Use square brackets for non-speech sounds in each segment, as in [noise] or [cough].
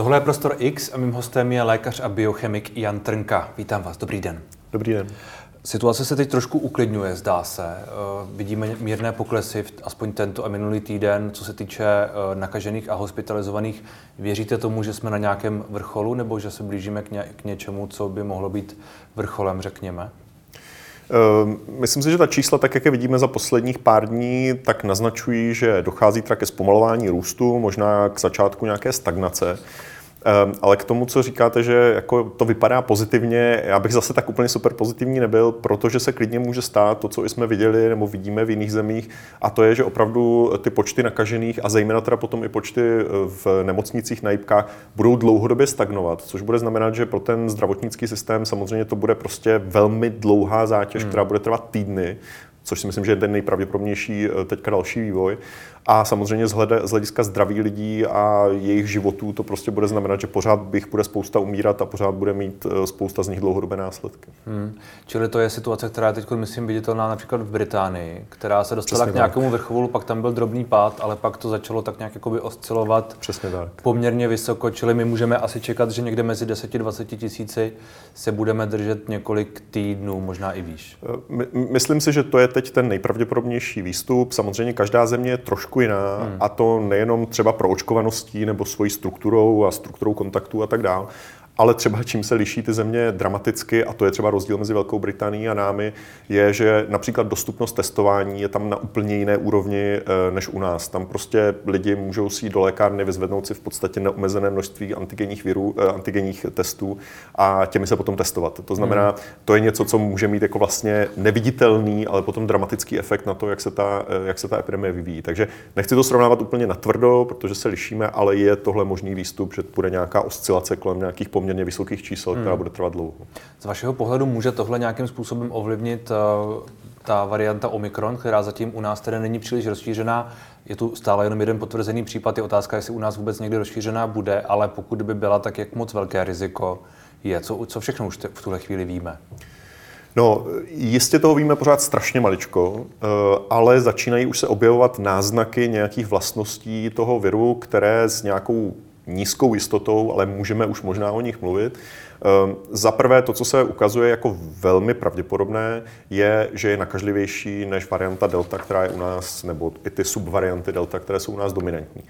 Tohle je Prostor X a mým hostem je lékař a biochemik Jan Trnka. Vítám vás, dobrý den. Dobrý den. Situace se teď trošku uklidňuje, zdá se. Eh, vidíme mírné poklesy, aspoň tento a minulý týden, co se týče eh, nakažených a hospitalizovaných. Věříte tomu, že jsme na nějakém vrcholu, nebo že se blížíme k, ně, k něčemu, co by mohlo být vrcholem, řekněme? Ehm, myslím si, že ta čísla, tak jak je vidíme za posledních pár dní, tak naznačují, že dochází teda ke zpomalování růstu, možná k začátku nějaké stagnace. Ehm, ale k tomu, co říkáte, že jako to vypadá pozitivně, já bych zase tak úplně super pozitivní nebyl, protože se klidně může stát to, co jsme viděli nebo vidíme v jiných zemích, a to je, že opravdu ty počty nakažených a zejména teda potom i počty eh, v nemocnicích na jibkách budou dlouhodobě stagnovat, což bude znamenat, že pro ten zdravotnický systém samozřejmě to bude prostě velmi dlouhá zátěž, hmm. která bude trvat týdny, což si myslím, že je ten nejpravděpodobnější eh, teďka další vývoj. A samozřejmě z, hlede, z hlediska zdraví lidí a jejich životů to prostě bude znamenat, že pořád bych bude spousta umírat a pořád bude mít eh, spousta z nich dlouhodobé následky. Hmm. Čili to je situace, která je teď, myslím, viditelná například v Británii, která se dostala Přesně k nějakému tak. vrcholu, pak tam byl drobný pád, ale pak to začalo tak nějak jakoby oscilovat Přesně tak. poměrně vysoko, čili my můžeme asi čekat, že někde mezi 10-20 tisíci se budeme držet několik týdnů, možná i výš. Eh, my, myslím si, že to je teď ten nejpravděpodobnější výstup. Samozřejmě každá země je trošku jiná hmm. a to nejenom třeba pro očkovaností nebo svojí strukturou a strukturou kontaktů a tak dále, ale třeba čím se liší ty země dramaticky, a to je třeba rozdíl mezi Velkou Británií a námi, je, že například dostupnost testování je tam na úplně jiné úrovni eh, než u nás. Tam prostě lidi můžou si do lékárny, vyzvednout si v podstatě neomezené množství antigenních, virů, eh, antigenních testů a těmi se potom testovat. To znamená, hmm. to je něco, co může mít jako vlastně neviditelný, ale potom dramatický efekt na to, jak se ta, eh, jak se ta epidemie vyvíjí. Takže nechci to srovnávat úplně natvrdo, protože se lišíme, ale je tohle možný výstup, že bude nějaká oscilace kolem nějakých poměrně vysokých čísel, která hmm. bude trvat dlouho. Z vašeho pohledu může tohle nějakým způsobem ovlivnit uh, ta varianta Omikron, která zatím u nás tedy není příliš rozšířená. Je tu stále jenom jeden potvrzený případ. Je otázka, jestli u nás vůbec někdy rozšířená bude, ale pokud by byla, tak jak moc velké riziko je? Co, co všechno už v tuhle chvíli víme? No, jistě toho víme pořád strašně maličko, eh, ale začínají už se objevovat náznaky nějakých vlastností toho viru, které s nějakou nízkou jistotou, ale můžeme už možná o nich mluvit. Ehm, za prvé, to, co se ukazuje jako velmi pravděpodobné, je, že je nakažlivější než varianta Delta, která je u nás, nebo i ty subvarianty Delta, které jsou u nás dominantní.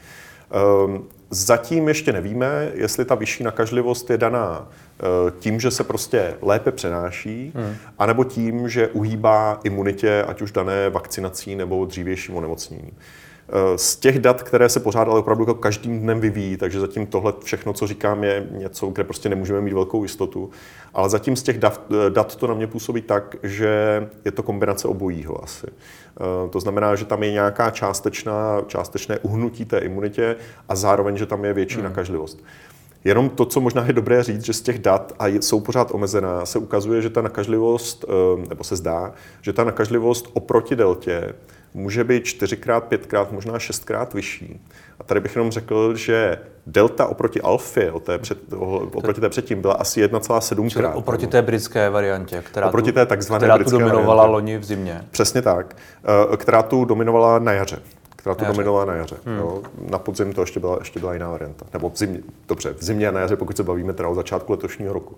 Ehm, zatím ještě nevíme, jestli ta vyšší nakažlivost je daná eh, tím, že se prostě lépe přenáší, hmm. anebo tím, že uhýbá imunitě, ať už dané vakcinací nebo dřívějším onemocněním. Eh, z těch dat, které se pořád ale opravdu jako každým dnem vyvíjí, takže zatím tohle všechno, co říkám, je něco, kde prostě nemůžeme mít velkou jistotu. Ale zatím z těch dat, eh, dat to na mě působí tak, že je to kombinace obojího asi. Eh, to znamená, že tam je nějaká částečná, částečné uhnutí té imunitě a zároveň, že tam je větší hmm. nakažlivost. Jenom to, co možná je dobré říct, že z těch dat, a jsou pořád omezená, se ukazuje, že ta nakažlivost, nebo se zdá, že ta nakažlivost oproti deltě může být čtyřikrát, pětkrát, možná šestkrát vyšší. A tady bych jenom řekl, že delta oproti alfě, o té před, oproti té předtím, byla asi 1,7 krát. Oproti té britské variantě, která, oproti té takzvané která tu dominovala variantě. loni v zimě. Přesně tak, eh, která tu dominovala na jaře která tu dominovala na jaře. Hmm. Jo. Na podzim to ještě byla, ještě byla jiná varianta. Nebo v zimě, dobře, v zimě a na jaře, pokud se bavíme teda o začátku letošního roku.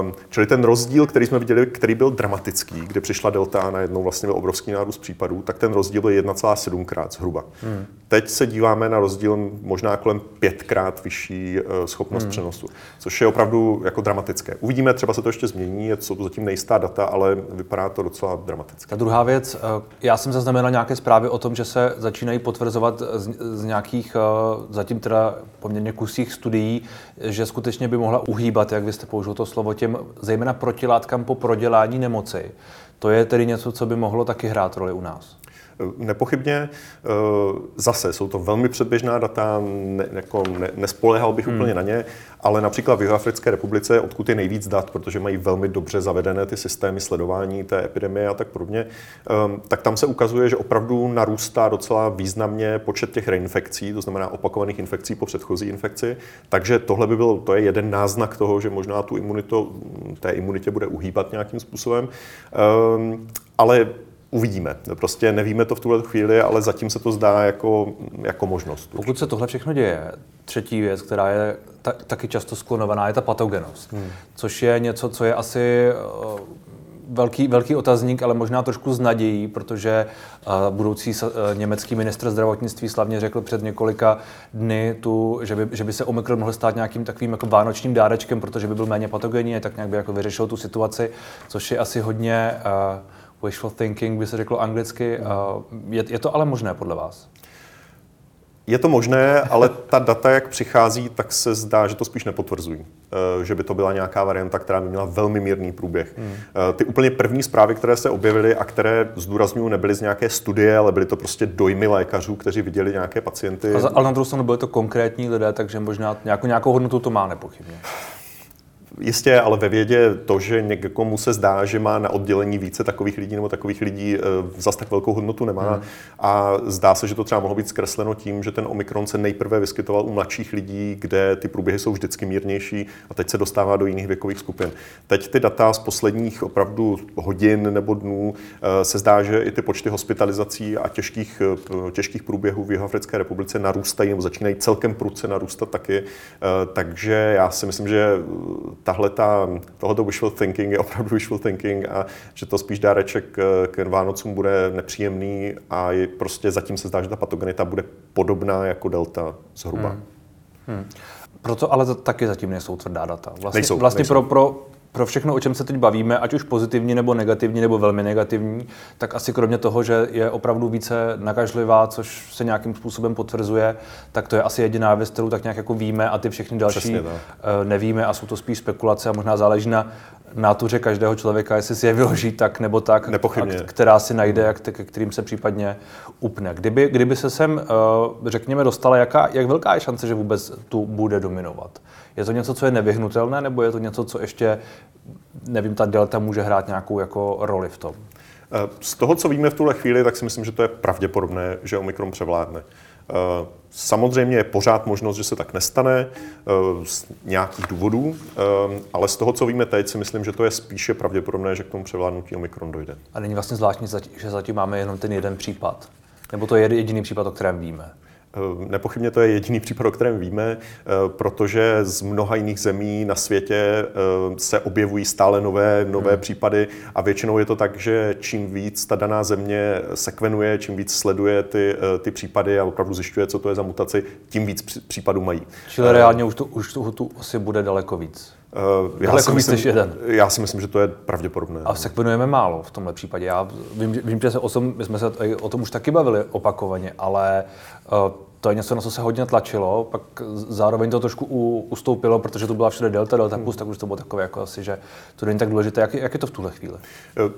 Um, čili ten rozdíl, který jsme viděli, který byl dramatický, kde přišla delta a najednou vlastně byl obrovský nárůst případů, tak ten rozdíl byl 1,7 krát zhruba. Hmm. Teď se díváme na rozdíl možná kolem pětkrát vyšší uh, schopnost hmm. přenosu, což je opravdu jako dramatické. Uvidíme, třeba se to ještě změní, jsou to zatím nejistá data, ale vypadá to docela dramaticky. Ta druhá věc, uh, já jsem zaznamenal nějaké zprávy o tom, že se začínají potvrzovat z, z nějakých uh, zatím teda poměrně kusích studií, že skutečně by mohla uhýbat, jak vy jste použil to slovo, těm zejména protilátkám po prodělání nemoci. To je tedy něco, co by mohlo taky hrát roli u nás. Nepochybně eh, zase jsou to velmi předběžná data, ne, jako ne, nespolehal bych hmm. úplně na ně, ale například v Jihoafrické republice, odkud je nejvíc dat, protože mají velmi dobře zavedené ty systémy sledování té epidemie a tak podobně, ehm, tak tam se ukazuje, že opravdu narůstá docela významně počet těch reinfekcí, to znamená opakovaných infekcí po předchozí infekci. Takže tohle by byl, to je jeden náznak toho, že možná tu imunitu, té imunitě bude uhýbat nějakým způsobem. Um, ale uvidíme. Prostě nevíme to v tuhle chvíli, ale zatím se to zdá jako, jako možnost. Pokud se tohle všechno děje, třetí věc, která je ta, taky často sklonovaná, je ta patogenost, hmm. což je něco, co je asi uh, velký, velký otazník, ale možná trošku z nadějí, protože uh, budoucí uh, německý ministr zdravotnictví slavně řekl před několika dny, tu, že, by, že by se Omikron mohl stát nějakým takovým jako vánočním dárečkem, protože by byl méně patogenní, tak nějak by jako vyřešil tu situaci, což je asi hodně uh, wishful thinking, by se řeklo anglicky. Je, je to ale možné podle vás? Je to možné, ale ta data, jak přichází, tak se zdá, že to spíš nepotvrzují. Eh, že by to byla nějaká varianta, která by měla velmi mírný průběh. Hmm. Eh, ty úplně první zprávy, které se objevily a které, zdůraznuju, nebyly z nějaké studie, ale byly to prostě dojmy lékařů, kteří viděli nějaké pacienty. Ale na druhou stranu byly to konkrétní lidé, takže možná nějakou, nějakou hodnotu to má nepochybně. Jistě, ale ve vědě to, že někomu se zdá, že má na oddělení více takových lidí nebo takových lidí, eh, zas tak velkou hodnotu nemá. Hmm. A zdá se, že to třeba mohlo být zkresleno tím, že ten Omikron se nejprve vyskytoval u mladších lidí, kde ty průběhy jsou vždycky mírnější a teď se dostává do jiných věkových skupin. Teď ty data z posledních opravdu hodin nebo dnů eh, se zdá, že i ty počty hospitalizací a těžkých, eh, těžkých průběhů v Jihoafrické republice narůstají nebo začínají celkem prudce narůstat taky. Takže já si myslím, že tahle ta, tohleto wishful thinking je opravdu wishful thinking a že to spíš dáreček k Vánocům bude nepříjemný a je prostě zatím se zdá, že ta patogenita bude podobná jako delta zhruba. Hmm. Hmm. Proto ale to taky zatím nejsou tvrdá data. Vlastně, nejsou, vlastně nejsou. Pro, pro, pro všechno, o čem se teď bavíme, ať už pozitivní nebo negativní nebo velmi negativní, tak asi kromě toho, že je opravdu více nakažlivá, což se nějakým způsobem potvrzuje, tak to je asi jediná věc, kterou tak nějak jako víme a ty všechny další Přesně, eh, nevíme a jsou to spíš spekulace a možná záleží na nátuře každého člověka, jestli si je vyloží tak nebo tak, Nepochybně. která si najde, a k kterým se případně upne. Kdyby, kdyby se sem, eh, řekněme, dostala, jaká, jak velká je šance, že vůbec tu bude dominovat? Je to něco, co je nevyhnutelné, nebo je to něco, co ještě, nevím, ta delta může hrát nějakou jako roli v tom? Eh, z toho, co víme v tuhle chvíli, tak si myslím, že to je pravděpodobné, že Omikron převládne. Eh, samozřejmě je pořád možnost, že se tak nestane eh, z nějakých důvodů, ale z toho, co víme teď, si myslím, že to je spíše pravděpodobné, že k tomu převládnutí Omikron dojde. A není vlastně zvláštní, že zatím máme jenom ten jeden případ? Nebo to je jediný případ, o kterém víme? Eh, nepochybně to je jediný případ, o kterém víme, eh, protože z mnoha jiných zemí na světě eh, se objevují stále nové, nové hmm. případy a většinou je to tak, že čím víc ta daná země sekvenuje, čím víc sleduje ty, ty případy a opravdu zjišťuje, co to je za mutaci, tím víc případů mají. Čili reálně už, to, už tu, tu asi bude daleko víc. Uh, já, si myslím, jeden. já si myslím, že to je pravděpodobné. A sekvenujeme málo v tomhle případě. Já vím, vím že se o tom, my jsme se o tom už taky bavili opakovaně, ale uh, to je něco, na co se hodně tlačilo, pak zároveň to trošku u, ustoupilo, protože to byla všude delta, delta plus, hmm. tak už to bylo takové jako asi, že to není tak důležité. Jak, jak je to v tuhle chvíli?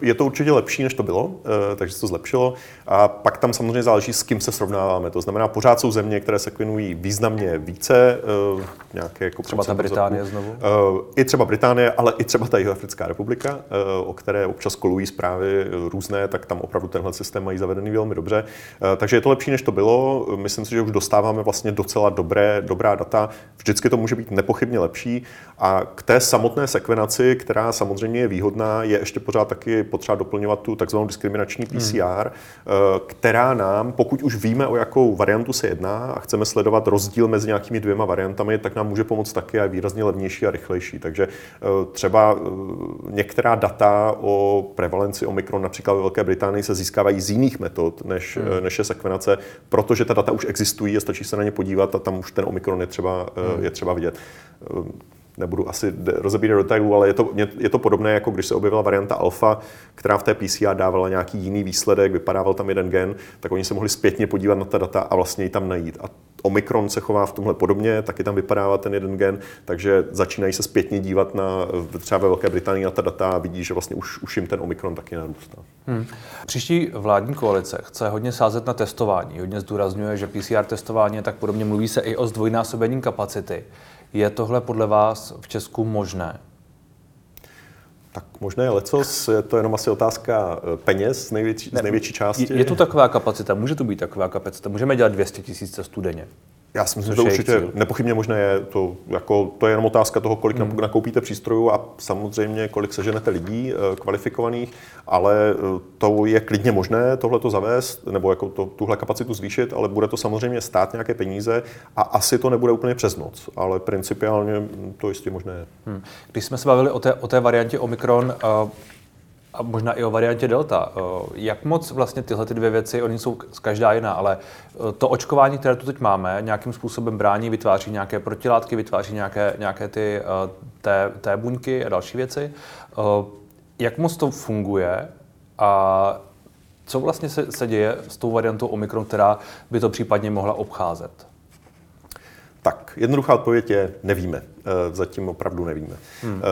Je to určitě lepší, než to bylo, eh, takže se to zlepšilo. A pak tam samozřejmě záleží, s kým se srovnáváme. To znamená, pořád jsou země, které se sekvenují významně více, eh, nějaké jako třeba ta Británie znovu? Eh, I třeba Británie, ale i třeba ta Jihoafrická republika, o které občas kolují zprávy různé, tak tam opravdu tenhle systém mají zavedený velmi dobře. Takže je to lepší, než to bylo. Myslím si, že už dostáváme vlastně docela dobré, dobrá data. Vždycky to může být nepochybně lepší. A k té samotné sekvenaci, která samozřejmě je výhodná, je ještě pořád taky potřeba doplňovat tu takzvanou diskriminační PCR, hmm. Eh, která nám, pokud už víme, o jakou variantu se jedná a chceme sledovat rozdíl mezi nějakými dvěma variantami, tak nám může pomoct taky a je výrazně levnější a rychlejší. Takže eh, třeba eh, některá data o prevalenci Omikron například ve Velké Británii se získávají z jiných metod, než, hmm. než je sekvenace, protože ta data už existují a stačí se na ně podívat a tam už ten Omikron je třeba, hmm. je třeba vidět nebudu asi rozebírat detailů, ale je to, je to podobné, jako když se objevila varianta alfa, která v té PCR dávala nějaký jiný výsledek, vypadával tam jeden gen, tak oni se mohli zpětně podívat na ta data a vlastně ji tam najít. A Omikron se chová v tomhle podobně, taky tam vypadává ten jeden gen, takže začínají se zpětně dívat na třeba ve Velké Británii na ta data a vidí, že vlastně už, už jim ten Omikron taky narůstá. Hmm. Příští vládní koalice chce hodně sázet na testování, hodně zdůrazňuje, že PCR testování tak podobně mluví se i o zdvojnásobení kapacity. Je tohle podle vás v Česku možné? Tak možné je lecos, je to jenom asi otázka eh, peněz z největší, ne, z největší části. Je, je tu taková kapacita, může tu být taková kapacita, můžeme dělat 200 tisíc cestů denně. Já si myslím, že to určitě cíl. nepochybně možné je. To, jako, to je jenom otázka toho, kolik hmm. nakoupíte přístrojů a samozřejmě kolik seženete lidí eh, kvalifikovaných, ale eh, to je klidně možné tohle to zavést, nebo jako to, tuhle kapacitu zvýšit, ale bude to samozřejmě stát nějaké peníze a asi to nebude úplně přes noc, ale principiálně to jistě možné je. Hmm. Když jsme se bavili o té, o té variantě Omikron, uh a možná i o variantě Delta. Eh, jak moc vlastně tyhle ty dvě věci, oni jsou každá jiná, ale eh, to očkování, které tu teď máme, nějakým způsobem brání, vytváří nějaké protilátky, vytváří nějaké, nějaké ty eh, té, té buňky a další věci. Jak moc to funguje a co vlastně se, se děje s tou variantou Omikron, která by to případně mohla obcházet? Tak, jednoduchá odpověď je nevíme. Zatím opravdu nevíme. Hmm.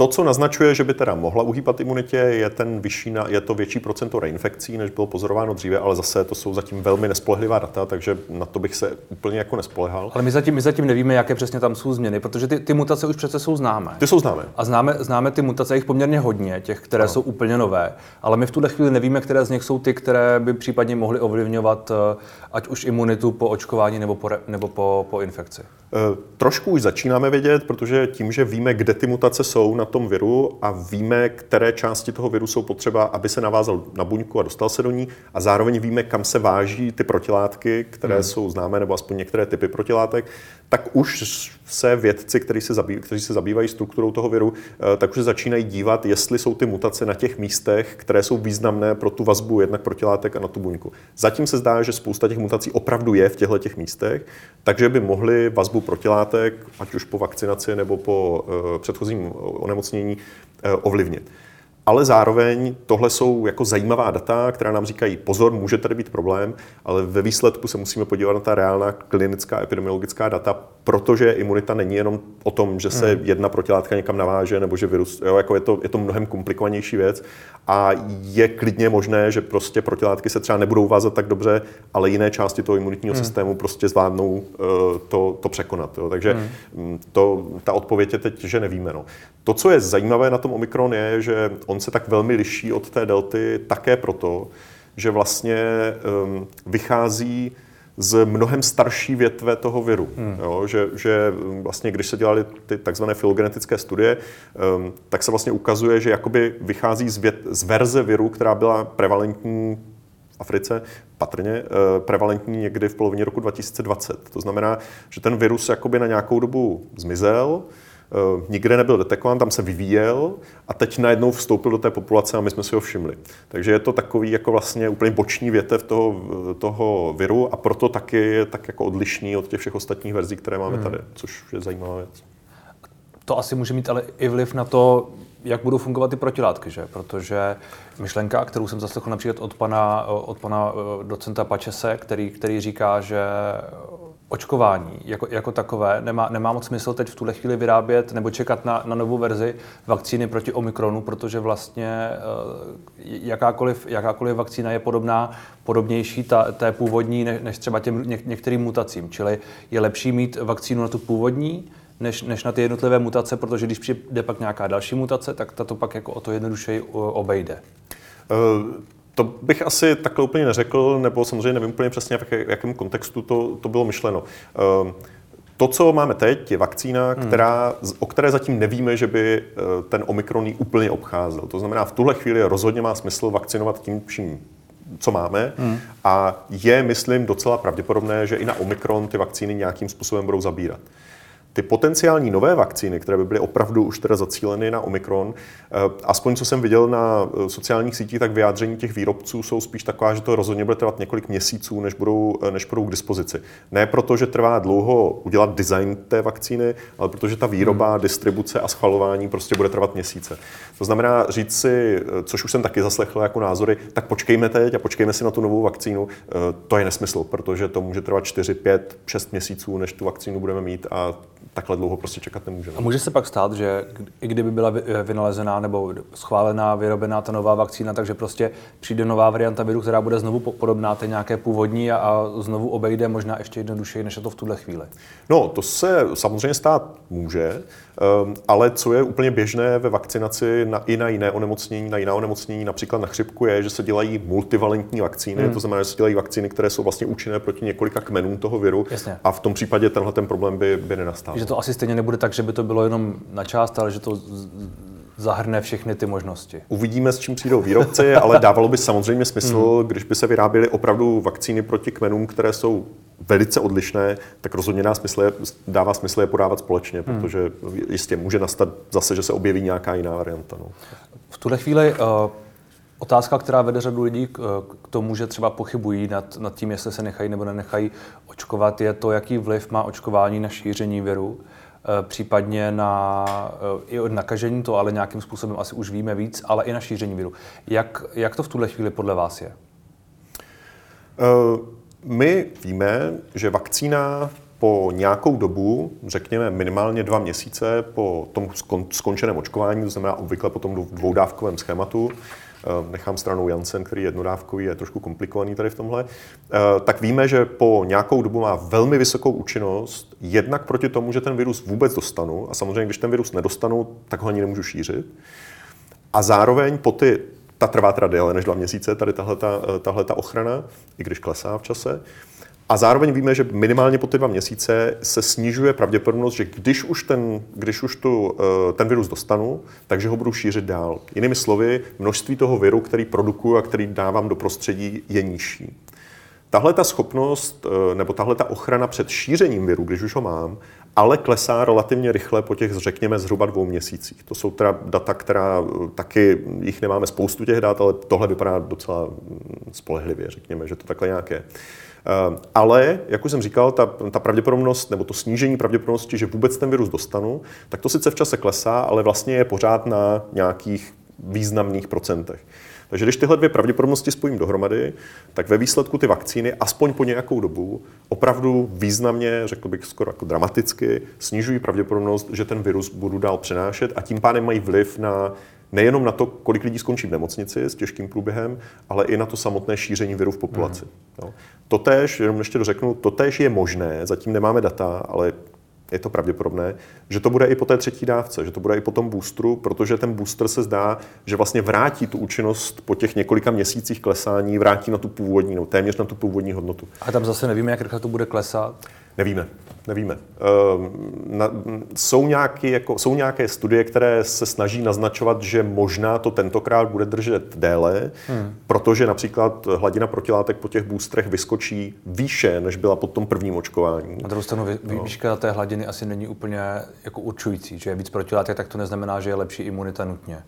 To, co naznačuje, že by teda mohla uhýbat imunitě, je, ten vyšší, je to větší procento reinfekcí, než bylo pozorováno dříve, ale zase to jsou zatím velmi nespolehlivá data, takže na to bych se úplně jako nespolehal. Ale my zatím, my zatím nevíme, jaké přesně tam jsou změny, protože ty, ty mutace už přece jsou známé. Ty jsou známé. A známe, známe ty mutace, jich poměrně hodně, těch, které ano. jsou úplně nové, ale my v tuhle chvíli nevíme, které z nich jsou ty, které by případně mohly ovlivňovat eh, ať už imunitu po očkování nebo po, nebo po, po infekci. E, trošku už začínáme vědět, protože tím, že víme, kde ty mutace jsou na tom viru a víme, které části toho viru jsou potřeba, aby se navázal na buňku a dostal se do ní, a zároveň víme, kam se váží ty protilátky, které hmm. jsou známé, nebo aspoň některé typy protilátek, tak už se vědci, kteří se, zabývají, kteří se zabývají strukturou toho viru, eh, tak už začínají dívat, jestli jsou ty mutace na těch místech, které jsou významné pro tu vazbu jednak protilátek a na tu buňku. Zatím se zdá, že spousta těch mutací opravdu je v těchto těch místech, takže by mohly vazbu protilátek, ať už po vakcinaci nebo po uh, předchozím onemocnění, uh, ovlivnit. Ale zároveň tohle jsou jako zajímavá data, která nám říkají, pozor, může tady být problém, ale ve výsledku se musíme podívat na ta reálná klinická epidemiologická data, protože imunita není jenom o tom, že se hmm. jedna protilátka někam naváže, nebo že virus, jo, jako je, to, je to mnohem komplikovanější věc a je klidně možné, že prostě protilátky se třeba nebudou vázat tak dobře, ale jiné části toho imunitního hmm. systému prostě zvládnou uh, to, to překonat. Jo. Takže hmm. Mm, to, ta odpověď je teď, že nevíme. No. To, co je zajímavé na tom Omikron, je, že on se tak velmi liší od té delty také proto, že vlastně um, vychází z mnohem starší větve toho viru. Hmm. Jo, že, že vlastně, když se dělali ty takzvané filogenetické studie, um, tak se vlastně ukazuje, že jakoby vychází z, vět, z verze viru, která byla prevalentní v Africe, patrně uh, prevalentní někdy v polovině roku 2020. To znamená, že ten virus jakoby na nějakou dobu zmizel, nikde nebyl detekován, tam se vyvíjel a teď najednou vstoupil do té populace a my jsme si ho všimli. Takže je to takový jako vlastně úplně boční větev toho, toho viru a proto taky je tak jako odlišný od těch všech ostatních verzí, které máme hmm. tady, což je zajímavá věc. To asi může mít ale i vliv na to, jak budou fungovat ty protilátky, že? Protože myšlenka, kterou jsem zaslechl například od pana, od pana eh, docenta Pačese, který, který říká, že očkování jako, jako takové nemá, nemá moc smysl teď v tuhle chvíli vyrábět nebo čekat na, na novou verzi vakcíny proti Omikronu, protože vlastně eh, jakákoliv, jakákoliv vakcína je podobná, podobnější ta, té původní než, třeba těm něk, některým mutacím. Čili je lepší mít vakcínu na tu původní, než, než na ty jednotlivé mutace, protože když přijde pak nějaká další mutace, tak ta to pak jako o to jednodušeji obejde. Uh... To bych asi takhle úplně neřekl, nebo samozřejmě nevím úplně přesně, v jakém kontextu to, to bylo myšleno. Ehm, to, co máme teď, je vakcína, hmm. která, o které zatím nevíme, že by eh, ten Omikron ji úplně obcházel. To znamená, v tuhle chvíli rozhodně má smysl vakcinovat tím, čím co máme. Hmm. A je, myslím, docela pravděpodobné, že i na Omikron ty vakcíny nějakým způsobem budou zabírat. Ty potenciální nové vakcíny, které by byly opravdu už teda zacíleny na Omikron, eh, aspoň co jsem viděl na eh, sociálních sítích, tak vyjádření těch výrobců jsou spíš taková, že to rozhodně bude trvat několik měsíců, než budou, eh, než budou k dispozici. Ne proto, že trvá dlouho udělat design té vakcíny, ale protože ta výroba, hmm. distribuce a schvalování prostě bude trvat měsíce. To znamená říct si, což už jsem taky zaslechl jako názory, tak počkejme teď a počkejme si na tu novou vakcínu. To je nesmysl, protože to může trvat 4, 5, 6 měsíců, než tu vakcínu budeme mít a takhle dlouho prostě čekat nemůžeme. A může se pak stát, že i kdyby byla vynalezená nebo schválená, vyrobená ta nová vakcína, takže prostě přijde nová varianta viru, která bude znovu podobná té nějaké původní a, a znovu obejde možná ještě jednodušeji, než je to v tuhle chvíli? No, to se samozřejmě stát může. Ehm, ale co je úplně běžné ve vakcinaci na, i na jiné onemocnění, na jiná onemocnění, například na chřipku, je, že se dělají multivalentní vakcíny, hmm. to znamená, že se dělají vakcíny, které jsou vlastně účinné proti několika kmenům toho viru. Jasně. A v tom případě tenhle ten problém by, by nenastal. Že to asi stejně nebude tak, že by to bylo jenom na část, ale že to zahrne všechny ty možnosti. Uvidíme, s čím přijdou výrobci, ale dávalo by samozřejmě smysl, hmm. když by se vyráběly opravdu vakcíny proti kmenům, které jsou velice odlišné, tak rozhodně dá smysl je, dává smysl je podávat společně, hmm. protože jistě může nastat zase, že se objeví nějaká jiná varianta. No. V tuhle chvíli uh, otázka, která vede řadu lidí k, k tomu, že třeba pochybují nad, nad tím, jestli se nechají nebo nenechají očkovat, je to, jaký vliv má očkování na šíření viru. Eh, případně na eh, i od nakažení, to ale nějakým způsobem asi už víme víc, ale i na šíření viru. Jak, jak to v tuhle chvíli podle vás je? Uh, my víme, že vakcína po nějakou dobu, řekněme minimálně dva měsíce po tom skončeném očkování, to znamená obvykle po tom dvoudávkovém schématu, Eh, nechám stranou Janssen, který je jednodávkový, je trošku komplikovaný tady v tomhle, eh, tak víme, že po nějakou dobu má velmi vysokou účinnost, jednak proti tomu, že ten virus vůbec dostanu, a samozřejmě, když ten virus nedostanu, tak ho ani nemůžu šířit. A zároveň po ty, ta trvá teda déle než dva měsíce, tady tahle ta eh, ochrana, i když klesá v čase, a zároveň víme, že minimálně po ty dva měsíce se snižuje pravděpodobnost, že když už ten, když už tu, eh, ten virus dostanu, takže ho budu šířit dál. Jinými slovy, množství toho viru, který produkuju a který dávám do prostředí, je nižší. Tahle ta schopnost, eh, nebo tahle ta ochrana před šířením viru, když už ho mám, ale klesá relativně rychle po těch, řekněme, zhruba dvou měsících. To jsou teda data, která eh, taky, jich nemáme spoustu těch dat, ale tohle vypadá docela hm, spolehlivě, řekněme, že to takhle nějaké. Eh, ale, jak už jsem říkal, ta, ta pravděpodobnost nebo to snížení pravděpodobnosti, že vůbec ten virus dostanu, tak to sice v čase klesá, ale vlastně je pořád na nějakých významných procentech. Takže když tyhle dvě pravděpodobnosti spojím dohromady, tak ve výsledku ty vakcíny aspoň po nějakou dobu opravdu významně, řekl bych skoro jako dramaticky, snižují pravděpodobnost, že ten virus budu dál přenášet a tím pádem mají vliv na nejenom na to, kolik lidí skončí v nemocnici s těžkým průběhem, ale i na to samotné šíření viru v populaci. Mm. Totéž, jenom ještě dořeknu, totéž je možné, zatím nemáme data, ale je to pravděpodobné, že to bude i po té třetí dávce, že to bude i po tom boostru, protože ten booster se zdá, že vlastně vrátí tu účinnost po těch několika měsících klesání, vrátí na tu původní, no téměř na tu původní hodnotu. A tam zase nevíme, jak rychle to bude klesat? Nevíme. Nevíme. Ehm, na, jsou, nějaký, jako, jsou nějaké studie, které se snaží naznačovat, že možná to tentokrát bude držet déle, hmm. protože například hladina protilátek po těch boostrech vyskočí výše, než byla po tom prvním očkování. Na druhou stranu no. výška té hladiny asi není úplně jako určující, že je víc protilátek, tak to neznamená, že je lepší imunita nutně.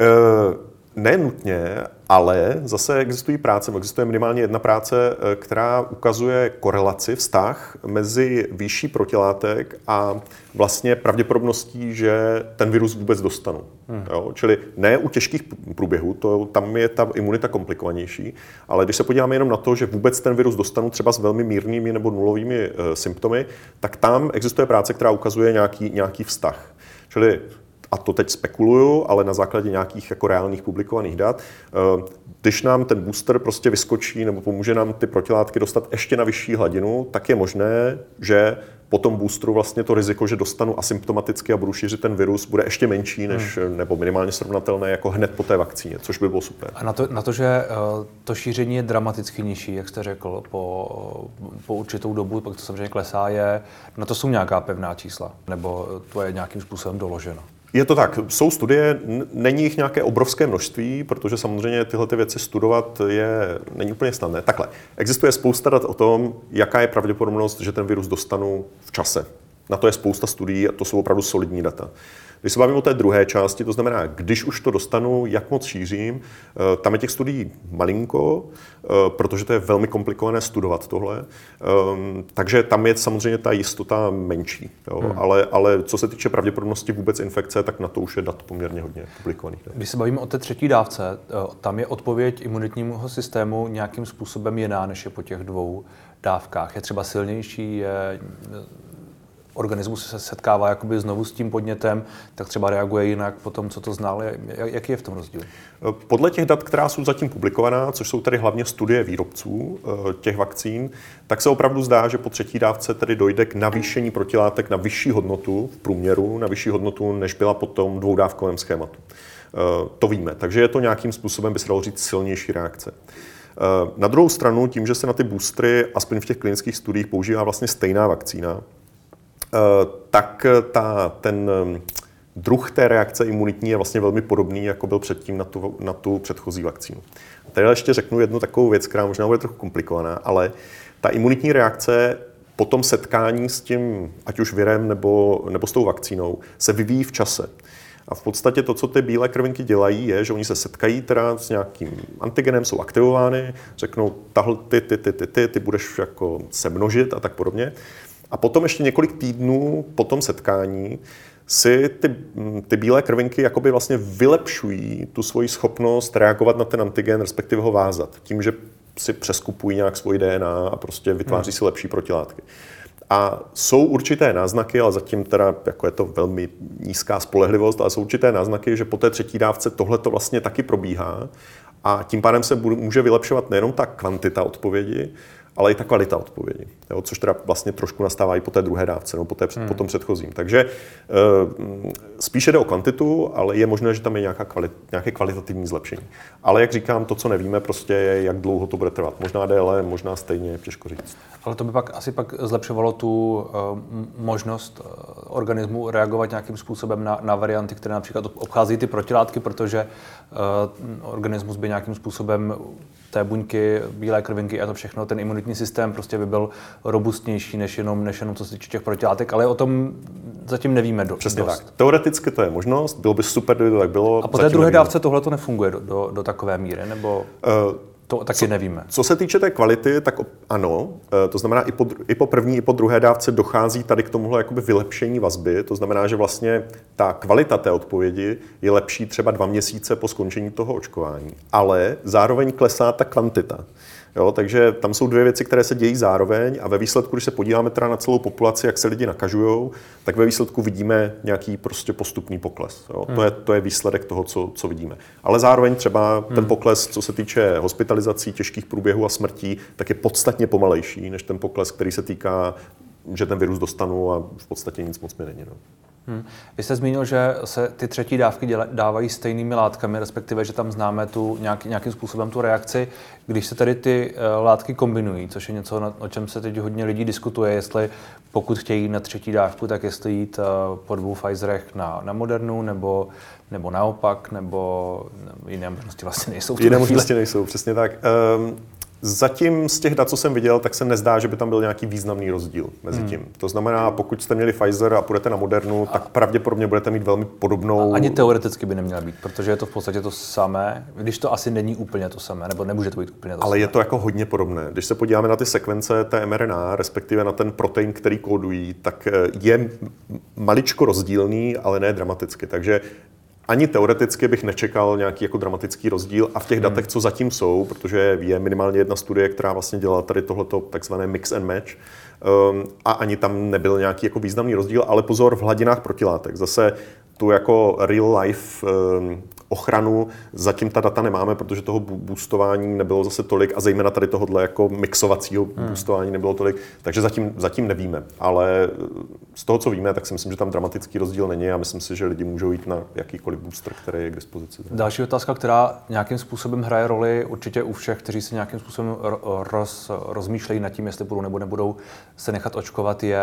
Uh, Nenutně, ale zase existují práce, existuje minimálně jedna práce, eh, která ukazuje korelaci, vztah mezi výšší protilátek a vlastně pravděpodobností, že ten virus vůbec dostanu. Hmm. Jo? Čili ne u těžkých průběhů, to, tam je ta imunita komplikovanější, ale když se podíváme jenom na to, že vůbec ten virus dostanu třeba s velmi mírnými nebo nulovými uh, symptomy, tak tam existuje práce, která ukazuje nějaký, nějaký vztah. Čili a to teď spekuluju, ale na základě nějakých jako reálných publikovaných dat, eh, když nám ten booster prostě vyskočí nebo pomůže nám ty protilátky dostat ještě na vyšší hladinu, tak je možné, že po tom boostru vlastně to riziko, že dostanu asymptomaticky a budu šířit ten virus, bude ještě menší, než, hmm. nebo minimálně srovnatelné jako hned po té vakcíně, což by bylo super. A na to, na to že eh, to šíření je dramaticky nižší, jak jste řekl, po, po určitou dobu, pak to samozřejmě klesá, je, na to jsou nějaká pevná čísla, nebo to je nějakým způsobem doloženo? Je to tak. Jsou studie, není jich nějaké obrovské množství, protože samozřejmě tyhle ty věci studovat je, není úplně snadné. Takhle, existuje spousta dat o tom, jaká je pravděpodobnost, že ten virus dostanu v čase. Na to je spousta studií a to jsou opravdu solidní data. Když se bavím o té druhé části, to znamená, když už to dostanu, jak moc šířím, eh, tam je těch studií malinko, eh, protože to je velmi komplikované studovat tohle. Ehm, takže tam je samozřejmě ta jistota menší. Jo? Hmm. Ale, ale co se týče pravděpodobnosti vůbec infekce, tak na to už je dat poměrně hodně publikovaných. Když se bavíme o té třetí dávce, eh, tam je odpověď imunitnímu systému nějakým způsobem jiná, než je po těch dvou dávkách. Je třeba silnější, je organismus se setkává jakoby znovu s tím podnětem, tak třeba reaguje jinak po tom, co to znal. Jaký je v tom rozdíl? Podle těch dat, která jsou zatím publikovaná, což jsou tedy hlavně studie výrobců eh, těch vakcín, tak se opravdu zdá, že po třetí dávce tedy dojde k navýšení protilátek na vyšší hodnotu v průměru, na vyšší hodnotu, než byla po tom dvoudávkovém schématu. Eh, to víme, takže je to nějakým způsobem, by se dalo říct, silnější reakce. Eh, na druhou stranu, tím, že se na ty boostry, aspoň v těch klinických studiích, používá vlastně stejná vakcína, tak ta, ten druh té reakce imunitní je vlastně velmi podobný, jako byl předtím na tu, na tu předchozí vakcínu. Tady ještě řeknu jednu takovou věc, která možná bude trochu komplikovaná, ale ta imunitní reakce po tom setkání s tím, ať už virem nebo, nebo s tou vakcínou, se vyvíjí v čase. A v podstatě to, co ty bílé krvinky dělají, je, že oni se setkají teda s nějakým antigenem, jsou aktivovány, řeknou, tahle ty, ty, ty, ty, ty, ty budeš jako se množit a tak podobně. A potom ještě několik týdnů po tom setkání si ty, ty bílé krvinky jakoby vlastně vylepšují tu svoji schopnost reagovat na ten antigen, respektive ho vázat. Tím, že si přeskupují nějak svoji DNA a prostě vytváří hmm. si lepší protilátky. A jsou určité náznaky, ale zatím teda jako je to velmi nízká spolehlivost, ale jsou určité náznaky, že po té třetí dávce tohle to vlastně taky probíhá a tím pádem se může vylepšovat nejenom ta kvantita odpovědi, ale i ta kvalita odpovědi, jo, což teda vlastně trošku nastává i po té druhé dávce, no, po, té, hmm. po tom předchozím. Takže e, spíše jde o kvantitu, ale je možné, že tam je nějaká kvalit, nějaké kvalitativní zlepšení. Ale jak říkám, to, co nevíme, prostě je, jak dlouho to bude trvat. Možná déle, možná stejně, těžko říct. Ale to by pak asi pak zlepšovalo tu uh, možnost uh, organismu reagovat nějakým způsobem na, na varianty, které například obchází ty protilátky, protože uh, organismus by nějakým způsobem té buňky, bílé krvinky a to všechno, ten imunitní systém prostě by byl robustnější než jenom, než jenom co se týče těch protilátek, ale o tom zatím nevíme do, Přesně dost. tak. Teoreticky to je možnost, bylo by super, kdyby to tak bylo. A po té druhé nevíme. dávce tohle to nefunguje do, do, do takové míry, nebo? Uh, to taky co, nevíme. Co se týče té kvality, tak ano. Eh, to znamená, i po, i po první, i po druhé dávce dochází tady k tomuhle jakoby vylepšení vazby. To znamená, že vlastně ta kvalita té odpovědi je lepší třeba dva měsíce po skončení toho očkování. Ale zároveň klesá ta kvantita. Jo, takže tam jsou dvě věci, které se dějí zároveň a ve výsledku, když se podíváme teda na celou populaci, jak se lidi nakažují, tak ve výsledku vidíme nějaký prostě postupný pokles. Jo. Hmm. To, je, to je výsledek toho, co, co vidíme. Ale zároveň třeba hmm. ten pokles, co se týče hospitalizací, těžkých průběhů a smrtí, tak je podstatně pomalejší než ten pokles, který se týká, že ten virus dostanu a v podstatě nic moc mi není. No. Hmm. Vy jste zmínil, že se ty třetí dávky děla, dávají stejnými látkami, respektive, že tam známe tu nějak, nějakým způsobem tu reakci. Když se tady ty uh, látky kombinují, což je něco, na, o čem se teď hodně lidí diskutuje, jestli pokud chtějí na třetí dávku, tak jestli jít uh, po dvou Pfizerech na, na Modernu, nebo, nebo naopak, nebo, nebo jiné možnosti vlastně nejsou. Jiné možnosti nejsou, přesně tak. Um, Zatím z těch dat, co jsem viděl, tak se nezdá, že by tam byl nějaký významný rozdíl mezi hmm. tím. Hmm. To znamená, pokud jste měli Pfizer a půjdete na Modernu, a... tak pravděpodobně budete mít velmi podobnou. A ani teoreticky by neměla být, protože je to v podstatě to samé, když to asi není úplně to samé, nebo nemůže to být úplně to Ale samé. je to jako hodně podobné. Když se podíváme na ty sekvence té mRNA, respektive na ten protein, který kódují, tak eh, je maličko rozdílný, ale ne dramaticky. Takže ani teoreticky bych nečekal nějaký jako dramatický rozdíl a v těch hmm. datech, co zatím jsou, protože je minimálně jedna studie, která vlastně dělala tady tohleto takzvané mix and match, um, a ani tam nebyl nějaký jako významný rozdíl, ale pozor v hladinách protilátek. Zase tu jako real life um, ochranu. Zatím ta data nemáme, protože toho boostování nebylo zase tolik a zejména tady tohohle jako mixovacího hmm. boostování nebylo tolik, takže zatím, zatím nevíme. Ale z toho, co víme, tak si myslím, že tam dramatický rozdíl není a myslím si, že lidi můžou jít na jakýkoliv booster, který je k dispozici. Další otázka, která nějakým způsobem hraje roli určitě u všech, kteří se nějakým způsobem roz, rozmýšlejí nad tím, jestli budou nebo nebudou se nechat očkovat, je,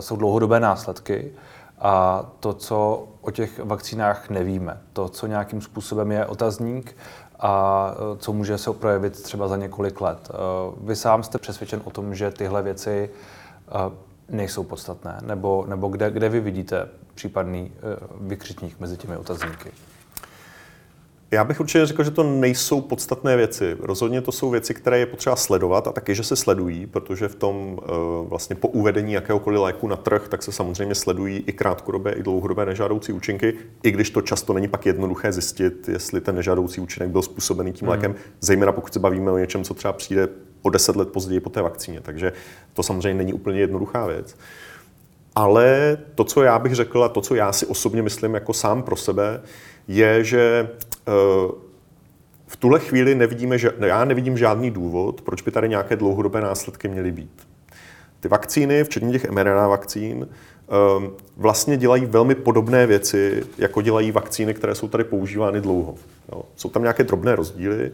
jsou dlouhodobé následky. A to, co o těch vakcínách nevíme, to, co nějakým způsobem je otazník a e, co může se projevit třeba za několik let. E, vy sám jste přesvědčen o tom, že tyhle věci e, nejsou podstatné, nebo, nebo kde, kde vy vidíte případný vykřitník mezi těmi otazníky? Já bych určitě řekl, že to nejsou podstatné věci. Rozhodně to jsou věci, které je potřeba sledovat a taky, že se sledují, protože v tom eh, vlastně po uvedení jakéhokoliv léku na trh, tak se samozřejmě sledují i krátkodobé, i dlouhodobé nežádoucí účinky, i když to často není pak jednoduché zjistit, jestli ten nežádoucí účinek byl způsobený tím hmm. lékem, zejména pokud se bavíme o něčem, co třeba přijde o deset let později po té vakcíně. Takže to samozřejmě není úplně jednoduchá věc. Ale to, co já bych řekl a to, co já si osobně myslím jako sám pro sebe, je, že eh, v tuhle chvíli nevidíme, že já nevidím žádný důvod, proč by tady nějaké dlouhodobé následky měly být. Ty vakcíny, včetně těch mRNA vakcín, eh, vlastně dělají velmi podobné věci, jako dělají vakcíny, které jsou tady používány dlouho. Jsou tam nějaké drobné rozdíly,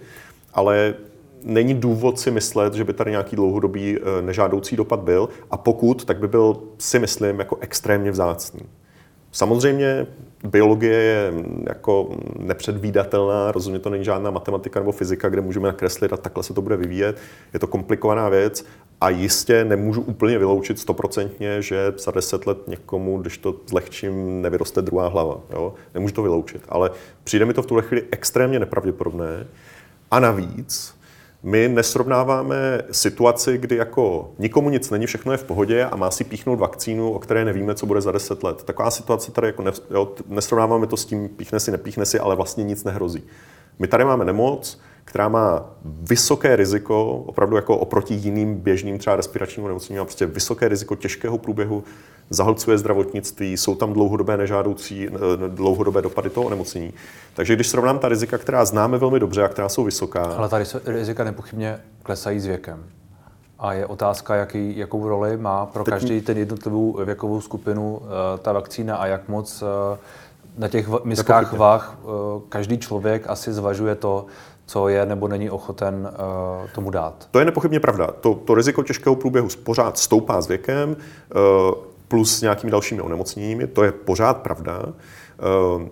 ale není důvod si myslet, že by tady nějaký dlouhodobý eh, nežádoucí dopad byl a pokud, tak by byl, si myslím, jako extrémně vzácný. Samozřejmě biologie je jako nepředvídatelná, rozhodně to není žádná matematika nebo fyzika, kde můžeme nakreslit a takhle se to bude vyvíjet. Je to komplikovaná věc a jistě nemůžu úplně vyloučit stoprocentně, že za deset let někomu, když to zlehčím, nevyroste druhá hlava. Jo? Nemůžu to vyloučit, ale přijde mi to v tuhle chvíli extrémně nepravděpodobné. A navíc my nesrovnáváme situaci, kdy jako nikomu nic není, všechno je v pohodě a má si píchnout vakcínu, o které nevíme, co bude za 10 let. Taková situace tady jako ne, jo, nesrovnáváme to s tím píchne si, nepíchne si, ale vlastně nic nehrozí. My tady máme nemoc, která má vysoké riziko, opravdu jako oproti jiným běžným třeba respiračním nemocním, má prostě vysoké riziko těžkého průběhu, zahlcuje zdravotnictví, jsou tam dlouhodobé nežádoucí, eh, dlouhodobé dopady toho onemocnění. Takže když srovnám ta rizika, která známe velmi dobře a která jsou vysoká. Ale ta rizika nepochybně klesají s věkem. A je otázka, jaký, jakou roli má pro Teď... každý ten jednotlivou věkovou skupinu uh, ta vakcína a jak moc uh, na těch miskách vah uh, každý člověk asi zvažuje to, co je nebo není ochoten uh, tomu dát. To je nepochybně pravda. To, to riziko těžkého průběhu pořád stoupá s věkem, uh, plus nějakými dalšími onemocněními, to je pořád pravda. Uh,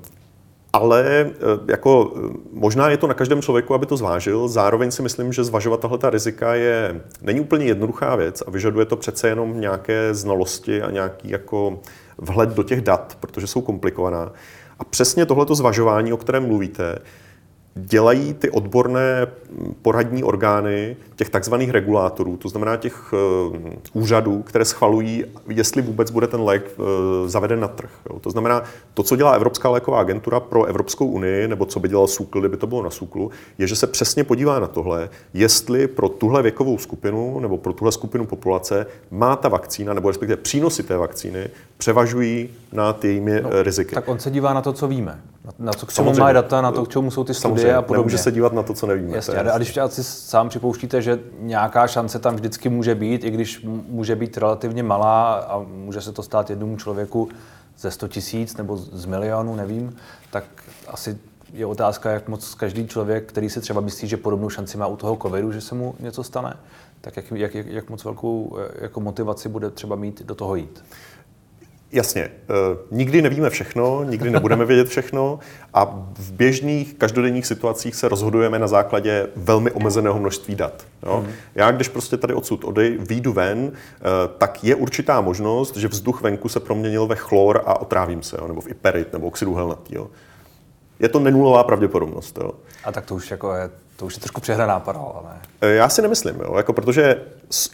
ale jako, možná je to na každém člověku, aby to zvážil. Zároveň si myslím, že zvažovat tahle ta rizika je, není úplně jednoduchá věc a vyžaduje to přece jenom nějaké znalosti a nějaký jako vhled do těch dat, protože jsou komplikovaná. A přesně tohleto zvažování, o kterém mluvíte, dělají ty odborné poradní orgány těch takzvaných regulátorů, to znamená těch uh, úřadů, které schvalují, jestli vůbec bude ten lék uh, zaveden na trh. Jo. To znamená, to, co dělá Evropská léková agentura pro Evropskou unii, nebo co by dělal SÚKL, kdyby to bylo na SÚKLu, je, že se přesně podívá na tohle, jestli pro tuhle věkovou skupinu nebo pro tuhle skupinu populace má ta vakcína, nebo respektive přínosy té vakcíny, převažují nad jejími no, riziky. Tak on se dívá na to, co víme. Na to, k čemu má data, na to, k čemu jsou ty studie Samozřejmě, a podobně. Nemůže se dívat na to, co nevíme. Jasně, a když si sám připouštíte, že nějaká šance tam vždycky může být, i když může být relativně malá a může se to stát jednomu člověku ze 100 tisíc nebo z milionu, nevím, tak asi je otázka, jak moc každý člověk, který si třeba myslí, že podobnou šanci má u toho covidu, že se mu něco stane, tak jak, jak, jak moc velkou eh, jako motivaci bude třeba mít do toho jít. Jasně, e, nikdy nevíme všechno, nikdy nebudeme [laughs] vědět všechno a v běžných každodenních situacích se rozhodujeme na základě velmi omezeného množství dat. Jo? Mm. Já, když prostě tady odsud odej, výjdu ven, e, tak je určitá možnost, že vzduch venku se proměnil ve chlor a otrávím se, jo? nebo v iperit, nebo oxid uhelnatý. Jo? Je to nenulová pravděpodobnost. Jo? A tak to už jako je to už je trošku přehraná paralela, ne? E, já si nemyslím, jo, jako protože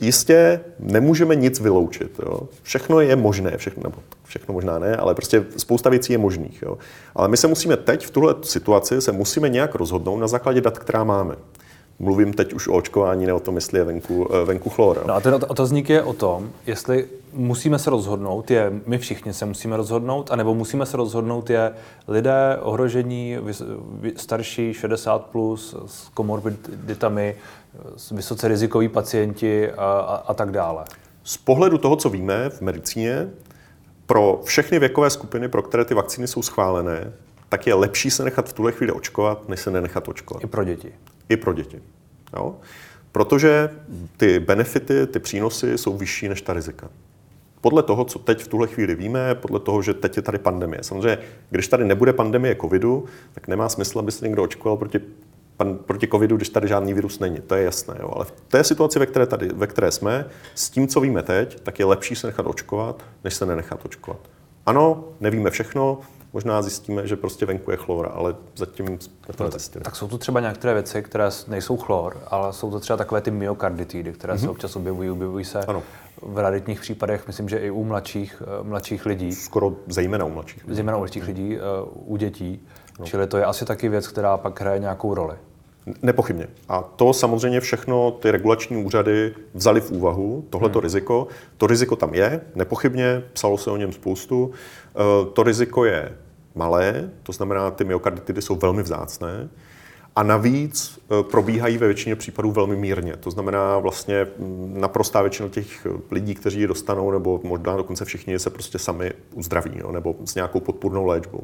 jistě nemůžeme nic vyloučit. Jo. Všechno je možné, všechno, nebo všechno možná ne, ale prostě spousta věcí je možných. Jo. Ale my se musíme teď v tuhle situaci se musíme nějak rozhodnout na základě dat, která máme. Mluvím teď už o očkování, ne o tom, jestli je venku, eh, venku chlor. No a ten otazník je o tom, jestli musíme se rozhodnout, je my všichni se musíme rozhodnout, anebo musíme se rozhodnout je lidé ohrožení, starší, 60 plus, s komorbiditami, vysoce rizikoví pacienti a, a, a tak dále. Z pohledu toho, co víme v medicíně, pro všechny věkové skupiny, pro které ty vakcíny jsou schválené, tak je lepší se nechat v tuhle chvíli očkovat, než se nenechat očkovat. I pro děti. I pro děti. Jo? Protože ty benefity, ty přínosy jsou vyšší než ta rizika. Podle toho, co teď v tuhle chvíli víme, podle toho, že teď je tady pandemie. Samozřejmě, když tady nebude pandemie covidu, tak nemá smysl, aby se někdo očkoval proti, pan, proti covidu, když tady žádný virus není. To je jasné. Jo? Ale v té situaci, ve které, tady, ve které jsme, s tím, co víme teď, tak je lepší se nechat očkovat, než se nenechat očkovat. Ano, nevíme všechno, možná zjistíme, že prostě venku je chlor, ale zatím jsme to nezjistili. Tak jsou tu třeba některé věci, které nejsou chlor, ale jsou to třeba takové ty myokarditidy, které mm-hmm. se mhm. občas objevují, objevují se ano. v raditních případech, myslím, že i u mladších, eh, mladších lidí. Skoro zejména u mladších lidí. Zejména u mladších lidí, uh, u dětí. No. Čili to je asi taky věc, která pak hraje nějakou roli. Nepochybně. A to samozřejmě všechno ty regulační úřady vzali v úvahu, tohleto hmm. riziko. To riziko tam je, nepochybně, psalo se o něm spoustu. Eh, to riziko je malé, to znamená, ty myokarditidy jsou velmi vzácné. A navíc eh, probíhají ve většině případů velmi mírně. To znamená vlastně mm, naprostá většina těch lidí, kteří je dostanou, nebo možná dokonce všichni se prostě sami uzdraví, jo, nebo s nějakou podpůrnou léčbou.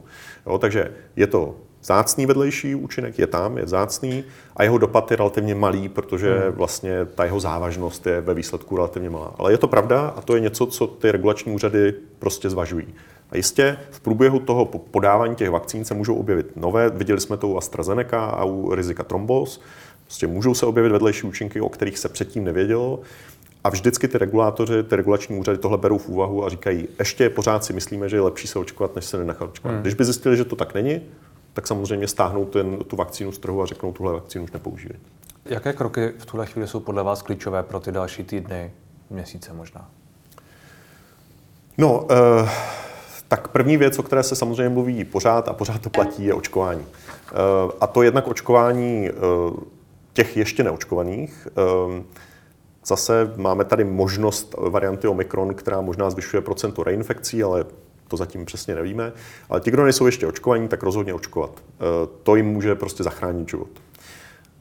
Jo, takže je to zácný vedlejší účinek, je tam, je zácný a jeho dopad je relativně malý, protože hmm. vlastně ta jeho závažnost je ve výsledku relativně malá. Ale je to pravda a to je něco, co ty regulační úřady prostě zvažují. A jistě v průběhu toho podávání těch vakcín se můžou objevit nové, viděli jsme to u AstraZeneca a u rizika trombos, prostě můžou se objevit vedlejší účinky, o kterých se předtím nevědělo. A vždycky ty regulátoři, ty regulační úřady tohle berou v úvahu a říkají, ještě pořád si myslíme, že je lepší se očkovat, než se nenechat očkovat. Hmm. Když by zjistili, že to tak není, tak samozřejmě stáhnou ten, tu vakcínu z trhu a řeknou, tuhle vakcínu už nepoužívají. Jaké kroky v tuhle chvíli jsou podle vás klíčové pro ty další týdny, měsíce možná? No, uh, tak první věc, o které se samozřejmě mluví pořád a pořád to platí, je očkování. Uh, a to jednak očkování uh, těch ještě neočkovaných. Uh, Zase máme tady možnost varianty Omikron, která možná zvyšuje procento reinfekcí, ale to zatím přesně nevíme. Ale ti, kdo nejsou ještě očkovaní, tak rozhodně očkovat. Eh, to jim může prostě zachránit život.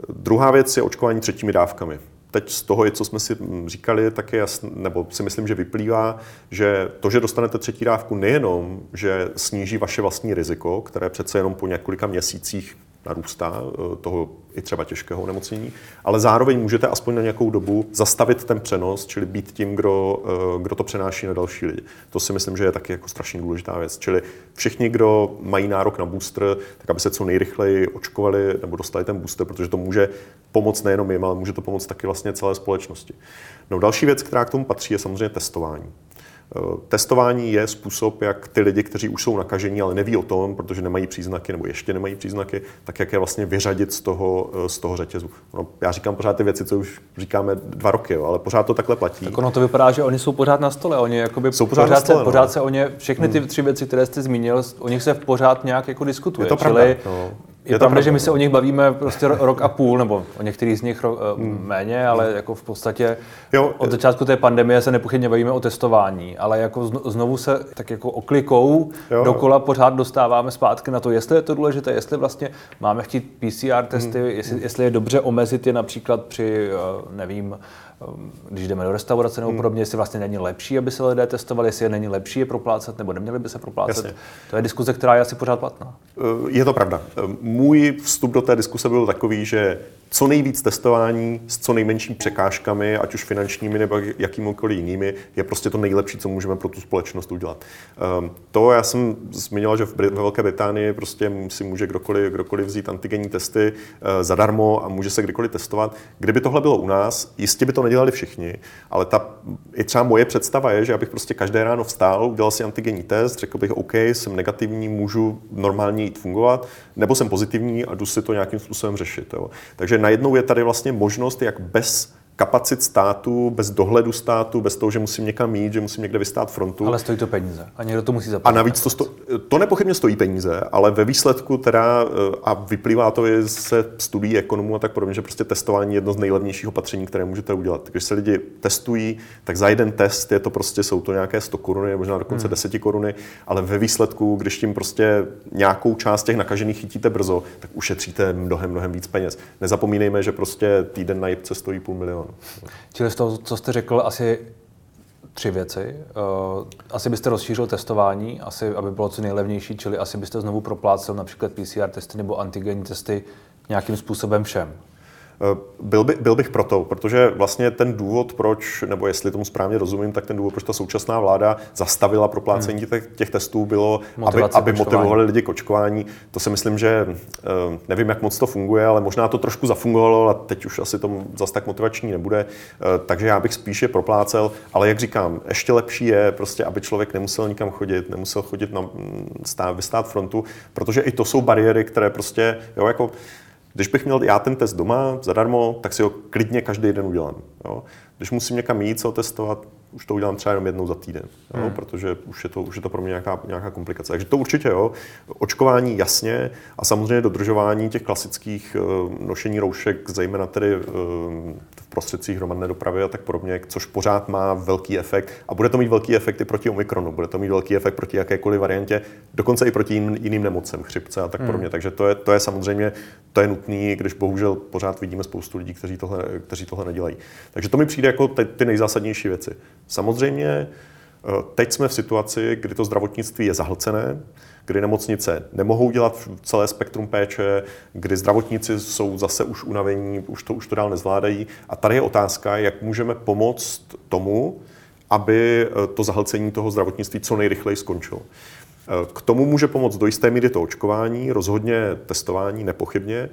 Druhá věc je očkování třetími dávkami. Teď z toho, co jsme si říkali, tak je jasný, nebo si myslím, že vyplývá, že to, že dostanete třetí dávku, nejenom, že sníží vaše vlastní riziko, které přece jenom po několika měsících narůstá, eh, toho i třeba těžkého onemocnění, ale zároveň můžete aspoň na nějakou dobu zastavit ten přenos, čili být tím, kdo, eh, kdo to přenáší na další lidi. To si myslím, že je taky jako strašně důležitá věc. Čili všichni, kdo mají nárok na booster, tak aby se co nejrychleji očkovali nebo dostali ten booster, protože to může pomoct nejenom jim, ale může to pomoct taky vlastně celé společnosti. No další věc, která k tomu patří, je samozřejmě testování. Testování je způsob, jak ty lidi, kteří už jsou nakažení, ale neví o tom, protože nemají příznaky nebo ještě nemají příznaky, tak jak je vlastně vyřadit z toho, eh, z toho řetězu. No, já říkám pořád ty věci, co už říkáme dva roky, jo, ale pořád to takhle platí. Tak ono to vypadá, že oni jsou pořád na stole. Oni jakoby jsou pořád, pořád, na stole, se, no. pořád se o ně, všechny ty hmm. tři věci, které jste zmínil, o nich se pořád nějak jako diskutuje. Je to pravda, Čili no. Je, je pravda, že my se o nich bavíme prostě rok a půl, nebo o některých z nich ro, eh, hmm. méně, ale jako v podstatě jo. od začátku té pandemie se nepochybně bavíme o testování, ale jako znovu se tak jako oklikou jo. dokola pořád dostáváme zpátky na to, jestli je to důležité, jestli vlastně máme chtít PCR testy, hmm. jestli, jestli je dobře omezit je například při, eh, nevím, když jdeme do restaurace nebo hmm. podobně, jestli vlastně není lepší, aby se lidé testovali, jestli je není lepší je proplácet, nebo neměli by se proplácet. Jasně. To je diskuze, která je asi pořád platná. Eh, je to pravda. Můj vstup do té diskuse byl takový, že co nejvíc testování s co nejmenšími překážkami, ať už finančními nebo jakýmkoliv jinými, je prostě to nejlepší, co můžeme pro tu společnost udělat. Um, to já jsem zmiňoval, že ve Velké Británii prostě si může kdokoliv, kdokoliv vzít antigenní testy uh, zadarmo a může se kdykoliv testovat. Kdyby tohle bylo u nás, jistě by to nedělali všichni, ale ta, i třeba moje představa je, že abych prostě každé ráno vstál, udělal si antigenní test, řekl bych, OK, jsem negativní, můžu normálně jít fungovat, nebo jsem pozitivní a jdu si to nějakým způsobem řešit. Jo. Takže najednou je tady vlastně možnost, jak bez kapacit státu, bez dohledu státu, bez toho, že musím někam jít, že musím někde vystát frontu. Ale stojí to peníze a někdo to musí zaplatit. A navíc to, sto, to nepochybně stojí peníze, ale ve výsledku teda, eh, a vyplývá to i se studií ekonomů a tak podobně, že prostě testování je jedno z nejlevnějších opatření, které můžete udělat. Když se lidi testují, tak za jeden test je to prostě, jsou to nějaké 100 koruny, možná dokonce hmm. 10 koruny, ale ve výsledku, když tím prostě nějakou část těch nakažených chytíte brzo, tak ušetříte mnohem, mnohem víc peněz. Nezapomínejme, že prostě týden na jipce stojí půl milionu. Čili z toho, co jste řekl, asi tři věci. Uh, asi byste rozšířil testování, asi, aby bylo co nejlevnější, čili asi byste znovu proplácel například PCR testy nebo antigenní testy nějakým způsobem všem. Eh, byl, by, byl bych proto, protože vlastně ten důvod, proč, nebo jestli tomu správně rozumím, tak ten důvod, proč ta současná vláda zastavila proplácení hmm. těch, těch testů, bylo, aby, aby motivovali lidi k očkování. To si myslím, že eh, nevím, jak moc to funguje, ale možná to trošku zafungovalo a teď už asi to zase tak motivační nebude. Eh, takže já bych spíše proplácel, ale jak říkám, ještě lepší je prostě, aby člověk nemusel nikam chodit, nemusel chodit na mm, stát, vystát frontu, protože i to jsou bariéry, které prostě, jo, jako když bych měl já ten test doma zadarmo, tak si ho klidně každý den udělám. Jo. Když musím někam jít, co testovat, už to udělám třeba jenom jednou za týden, jo, hmm. protože už je, to, už je to pro mě nějaká, nějaká komplikace. Takže to určitě, jo. Očkování jasně a samozřejmě dodržování těch klasických uh, nošení roušek, zejména tedy uh, v prostředcích hromadné dopravy a tak podobně, což pořád má velký efekt a bude to mít velký efekt i proti Omikronu, bude to mít velký efekt proti jakékoliv variantě, dokonce i proti jiným, jiným nemocem, chřipce a tak hmm. podobně. Takže to je, to je samozřejmě to je nutné, když bohužel pořád vidíme spoustu lidí, kteří tohle, kteří tohle nedělají. Takže to mi přijde jako ty, ty nejzásadnější věci. Samozřejmě eh, teď jsme v situaci, kdy to zdravotnictví je zahlcené, kdy nemocnice nemohou dělat celé spektrum péče, kdy zdravotníci jsou zase už unavení, už to, už to dál nezvládají. A tady je otázka, jak můžeme pomoct tomu, aby eh, to zahlcení toho zdravotnictví co nejrychleji skončilo. Eh, k tomu může pomoct do jisté míry to očkování, rozhodně testování, nepochybně.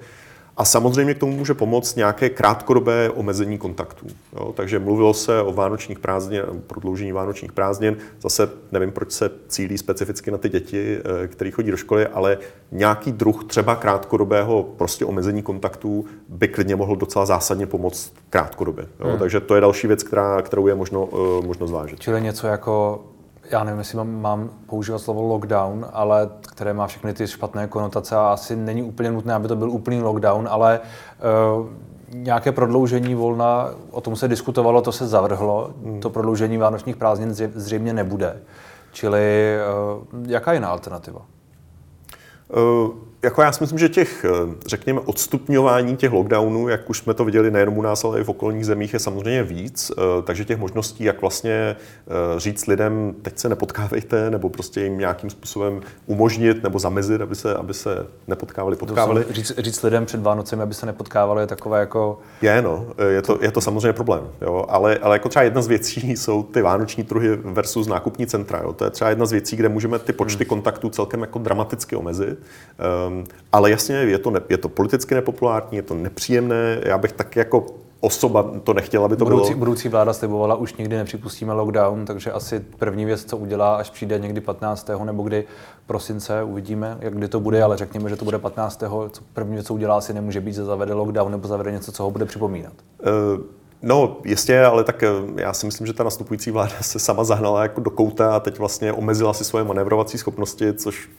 A samozřejmě k tomu může pomoct nějaké krátkodobé omezení kontaktů. Jo? Takže mluvilo se o vánočních prázdnin, prodloužení vánočních prázdnin. Zase nevím, proč se cílí specificky na ty děti, eh, které chodí do školy, ale nějaký druh třeba krátkodobého prostě omezení kontaktů by klidně mohl docela zásadně pomoct krátkodobě. Jo? Hmm. Takže to je další věc, která, kterou je možno, eh, možno zvážit. Čili něco jako já nevím, jestli mám, mám používat slovo lockdown, ale které má všechny ty špatné konotace a asi není úplně nutné, aby to byl úplný lockdown, ale uh, nějaké prodloužení volna, o tom se diskutovalo, to se zavrhlo, hmm. to prodloužení vánočních prázdnin zřejmě nebude. Čili uh, jaká je jiná alternativa? Uh, jako já si myslím, že těch, eh, řekněme, odstupňování těch lockdownů, jak už jsme to viděli nejenom u nás, ale i v okolních zemích, je samozřejmě víc. Eh, takže těch možností, jak vlastně eh, říct lidem, teď se nepotkávejte, nebo prostě jim nějakým způsobem umožnit nebo zamezit, aby se, aby se nepotkávali, potkávali. Říct, říct lidem před Vánocemi, aby se nepotkávali, je takové jako... Je, no, je to, je to samozřejmě problém. Jo? Ale, ale jako třeba jedna z věcí [laughs] jsou ty vánoční truhy versus nákupní centra. Jo? To je třeba jedna z věcí, kde můžeme ty počty hmm. kontaktů celkem jako dramaticky omezit. Um, ale jasně, je to, ne, je to politicky nepopulární, je to nepříjemné. Já bych tak jako osoba to nechtěla, aby to budoucí, bylo. Budoucí vláda slibovala, už nikdy nepřipustíme lockdown, takže asi první věc, co udělá, až přijde někdy 15. nebo kdy prosince, uvidíme, jak kdy to bude, ale řekněme, že to bude 15. Co první věc, co udělá, asi nemůže být, že zavede lockdown nebo zavede něco, co ho bude připomínat. Uh, No, jistě, ale tak eh, já si myslím, že ta nastupující vláda [laughs] se sama zahnala jako do kouta a teď vlastně omezila si svoje manevrovací schopnosti, což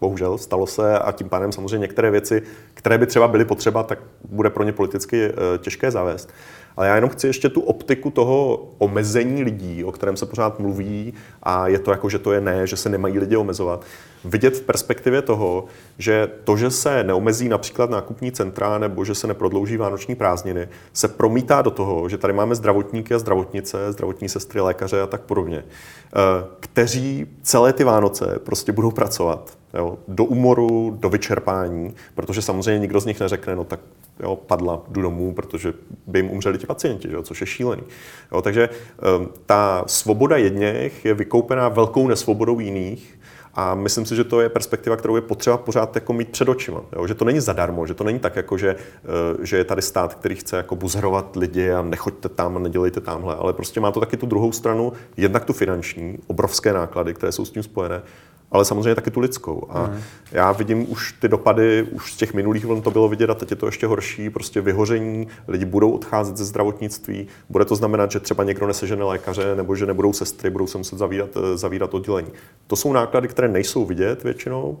bohužel stalo se a tím pádem samozřejmě některé věci, které by třeba byly potřeba, tak bude pro ně politicky eh, těžké zavést. Ale já jenom chci ještě tu optiku toho omezení lidí, o kterém se pořád mluví, a je to jako, že to je ne, že se nemají lidi omezovat, vidět v perspektivě toho, že to, že se neomezí například nákupní centra nebo že se neprodlouží vánoční prázdniny, se promítá do toho, že tady máme zdravotníky a zdravotnice, zdravotní sestry, lékaře a tak podobně, eh, kteří celé ty Vánoce prostě budou pracovat jo, do umoru, do vyčerpání, protože samozřejmě nikdo z nich neřekne, no tak jo, padla, jdu domů, protože by jim umřeli ti pacienti, jo, což je šílený. Jo, takže um, ta svoboda jedněch je vykoupená velkou nesvobodou jiných a myslím si, že to je perspektiva, kterou je potřeba pořád jako mít před očima. Jo? Že to není zadarmo, že to není tak, jako že, eh, že je tady stát, který chce jako buzerovat lidi a nechoďte tam a nedělejte tamhle, ale prostě má to taky tu druhou stranu, jednak tu finanční, obrovské náklady, které jsou s tím spojené, ale samozřejmě taky tu lidskou. A mm. já vidím už ty dopady, už z těch minulých vln to bylo vidět a teď je to ještě horší, prostě vyhoření, lidi budou odcházet ze zdravotnictví, bude to znamenat, že třeba někdo nesežene lékaře nebo že nebudou sestry, budou se muset zavírat, eh, zavírat oddělení. To jsou náklady, které nejsou vidět většinou,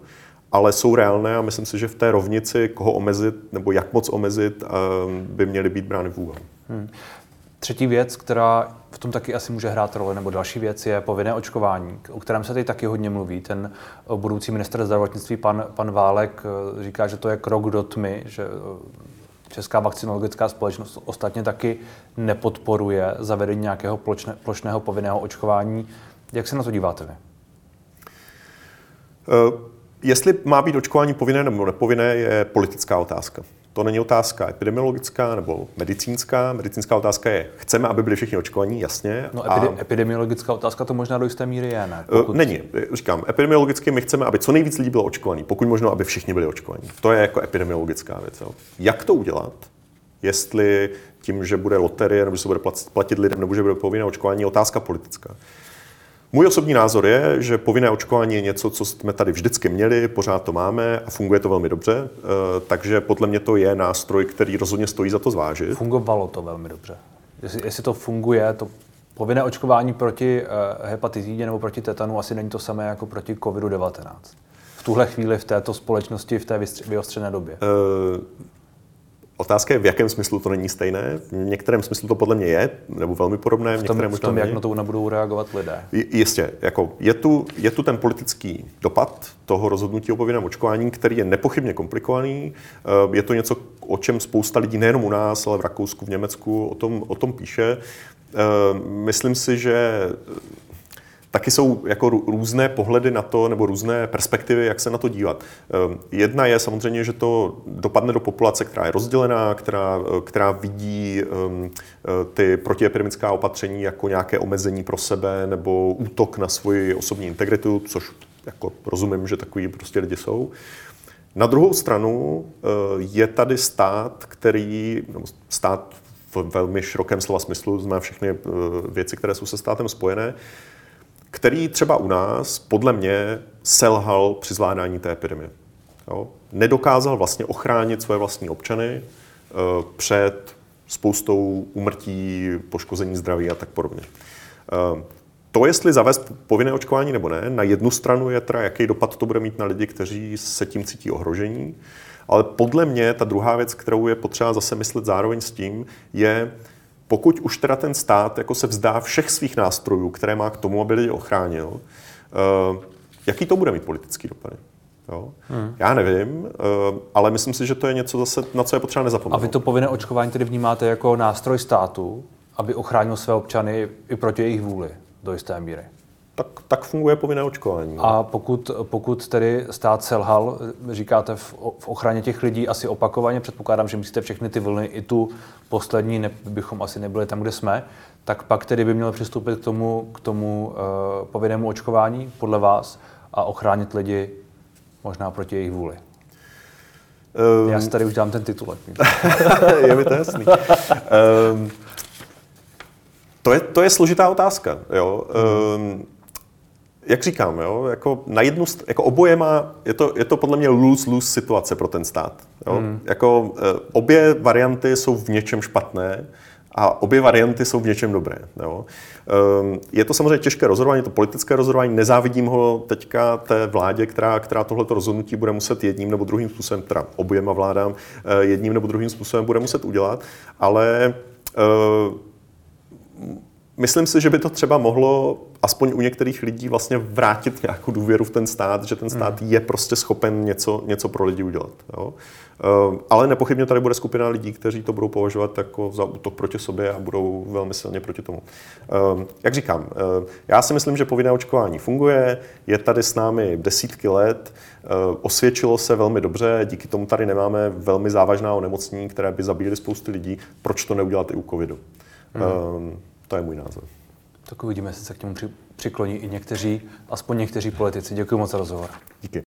ale jsou reálné a myslím si, že v té rovnici, koho omezit nebo jak moc omezit, eh, by měly být brány v úvahu. Hmm. Třetí věc, která v tom taky asi může hrát roli, nebo další věc je povinné očkování, o kterém se teď taky hodně mluví. Ten eh, budoucí minister zdravotnictví, pan, pan Válek, eh, říká, že to je krok do tmy, že eh, Česká vakcinologická společnost ostatně taky nepodporuje zavedení nějakého pločne, plošného povinného očkování. Jak se na to díváte vy? Uh, jestli má být očkování povinné nebo nepovinné, je politická otázka. To není otázka epidemiologická nebo medicínská. Medicínská otázka je, chceme, aby byli všichni očkovaní, jasně. No, epide- a... epidemiologická otázka to možná do jisté míry je, ne? Eh, Pokud... Není. Říkám, epidemiologicky my chceme, aby co nejvíc lidí bylo očkovaní, pokud možno, aby všichni byli očkovaní. To je jako epidemiologická věc. Jo. Jak to udělat? Jestli tím, že bude loterie, nebo že se bude platit lidem, nebo že bude povinné očkování, je otázka politická. Můj osobní názor je, že povinné očkování je něco, co jsme tady vždycky měli, pořád to máme a funguje to velmi dobře, eh, takže podle mě to je nástroj, který rozhodně stojí za to zvážit. Fungovalo to velmi dobře. Jestli, jestli to funguje, to povinné očkování proti uh, hepatitidě nebo proti tetanu asi není to samé jako proti COVID-19. V tuhle chvíli v této společnosti, v té vyostřené době. Otázka je, v jakém smyslu to není stejné. V některém smyslu to podle mě je, nebo velmi podobné. V, tom, v tom, jak na to nebudou reagovat lidé. Jistě. Jako je, tu, je tu ten politický dopad toho rozhodnutí o povinném očkování, který je nepochybně komplikovaný. Eh, je to něco, o čem spousta lidí nejenom u nás, ale v Rakousku, v Německu o tom, o tom píše. Eh, myslím si, že taky jsou jako různé pohledy na to, nebo různé perspektivy, jak se na to dívat. Ehm, jedna je samozřejmě, že to dopadne do populace, která je rozdělená, která, která vidí um, ty protiepidemická opatření jako nějaké omezení pro sebe nebo útok na svoji osobní integritu, což jako rozumím, že takový prostě lidi jsou. Na druhou stranu eh, je tady stát, který, stát v velmi širokém slova smyslu, zná všechny věci, které jsou se státem spojené, který třeba u nás, podle mě, selhal při zvládání té epidemie. Jo? Nedokázal vlastně ochránit své vlastní občany uh, před spoustou umrtí, poškození zdraví a tak podobně. Uh, to, jestli zavést povinné očkování nebo ne, na jednu stranu je teda, jaký dopad to bude mít na lidi, kteří se tím cítí ohrožení, ale podle mě ta druhá věc, kterou je potřeba zase myslet zároveň s tím, je, pokud už teda ten stát jako se vzdá všech svých nástrojů, které má k tomu, aby lidi ochránil, uh, jaký to bude mít politický dopad? Jo? Hmm. Já nevím, uh, ale myslím si, že to je něco zase, na co je potřeba nezapomenout. A vy to povinné očkování tedy vnímáte jako nástroj státu, aby ochránil své občany i proti jejich vůli do jisté míry? Tak, tak funguje povinné očkování. A pokud, pokud tedy stát selhal, říkáte v, v ochraně těch lidí asi opakovaně, předpokládám, že myslíte všechny ty vlny, i tu poslední, ne, bychom asi nebyli tam, kde jsme, tak pak tedy by měl přistoupit k tomu, k tomu uh, povinnému očkování podle vás a ochránit lidi možná proti jejich vůli. Um, Já si tady už dám ten titulek. [laughs] je mi to jasný. um, to je, to je složitá otázka. Jo. Um, jak říkám, jo, jako na jednu, jako oboje má, je to, je to podle mě lose-lose situace pro ten stát. Jo. Mm. Jako, e, obě varianty jsou v něčem špatné a obě varianty jsou v něčem dobré. Jo. E, je to samozřejmě těžké rozhodování, to politické rozhodování, nezávidím ho teďka té vládě, která, která tohleto rozhodnutí bude muset jedním nebo druhým způsobem, teda oběma vládám, e, jedním nebo druhým způsobem bude muset udělat, ale e, myslím si, že by to třeba mohlo aspoň u některých lidí vlastně vrátit nějakou důvěru v ten stát, že ten stát hmm. je prostě schopen něco, něco pro lidi udělat. Jo? Uh, ale nepochybně tady bude skupina lidí, kteří to budou považovat jako za útok proti sobě a budou velmi silně proti tomu. Uh, jak říkám, uh, já si myslím, že povinné očkování funguje, je tady s námi desítky let, osvědčilo se velmi dobře, díky tomu tady nemáme velmi závažná onemocnění, které by zabíjely spousty lidí. Proč to neudělat i u covidu? Hmm. To je můj názor. Tak uvidíme, jestli se k němu přikloní i někteří, aspoň někteří politici. Děkuji moc za rozhovor. Díky.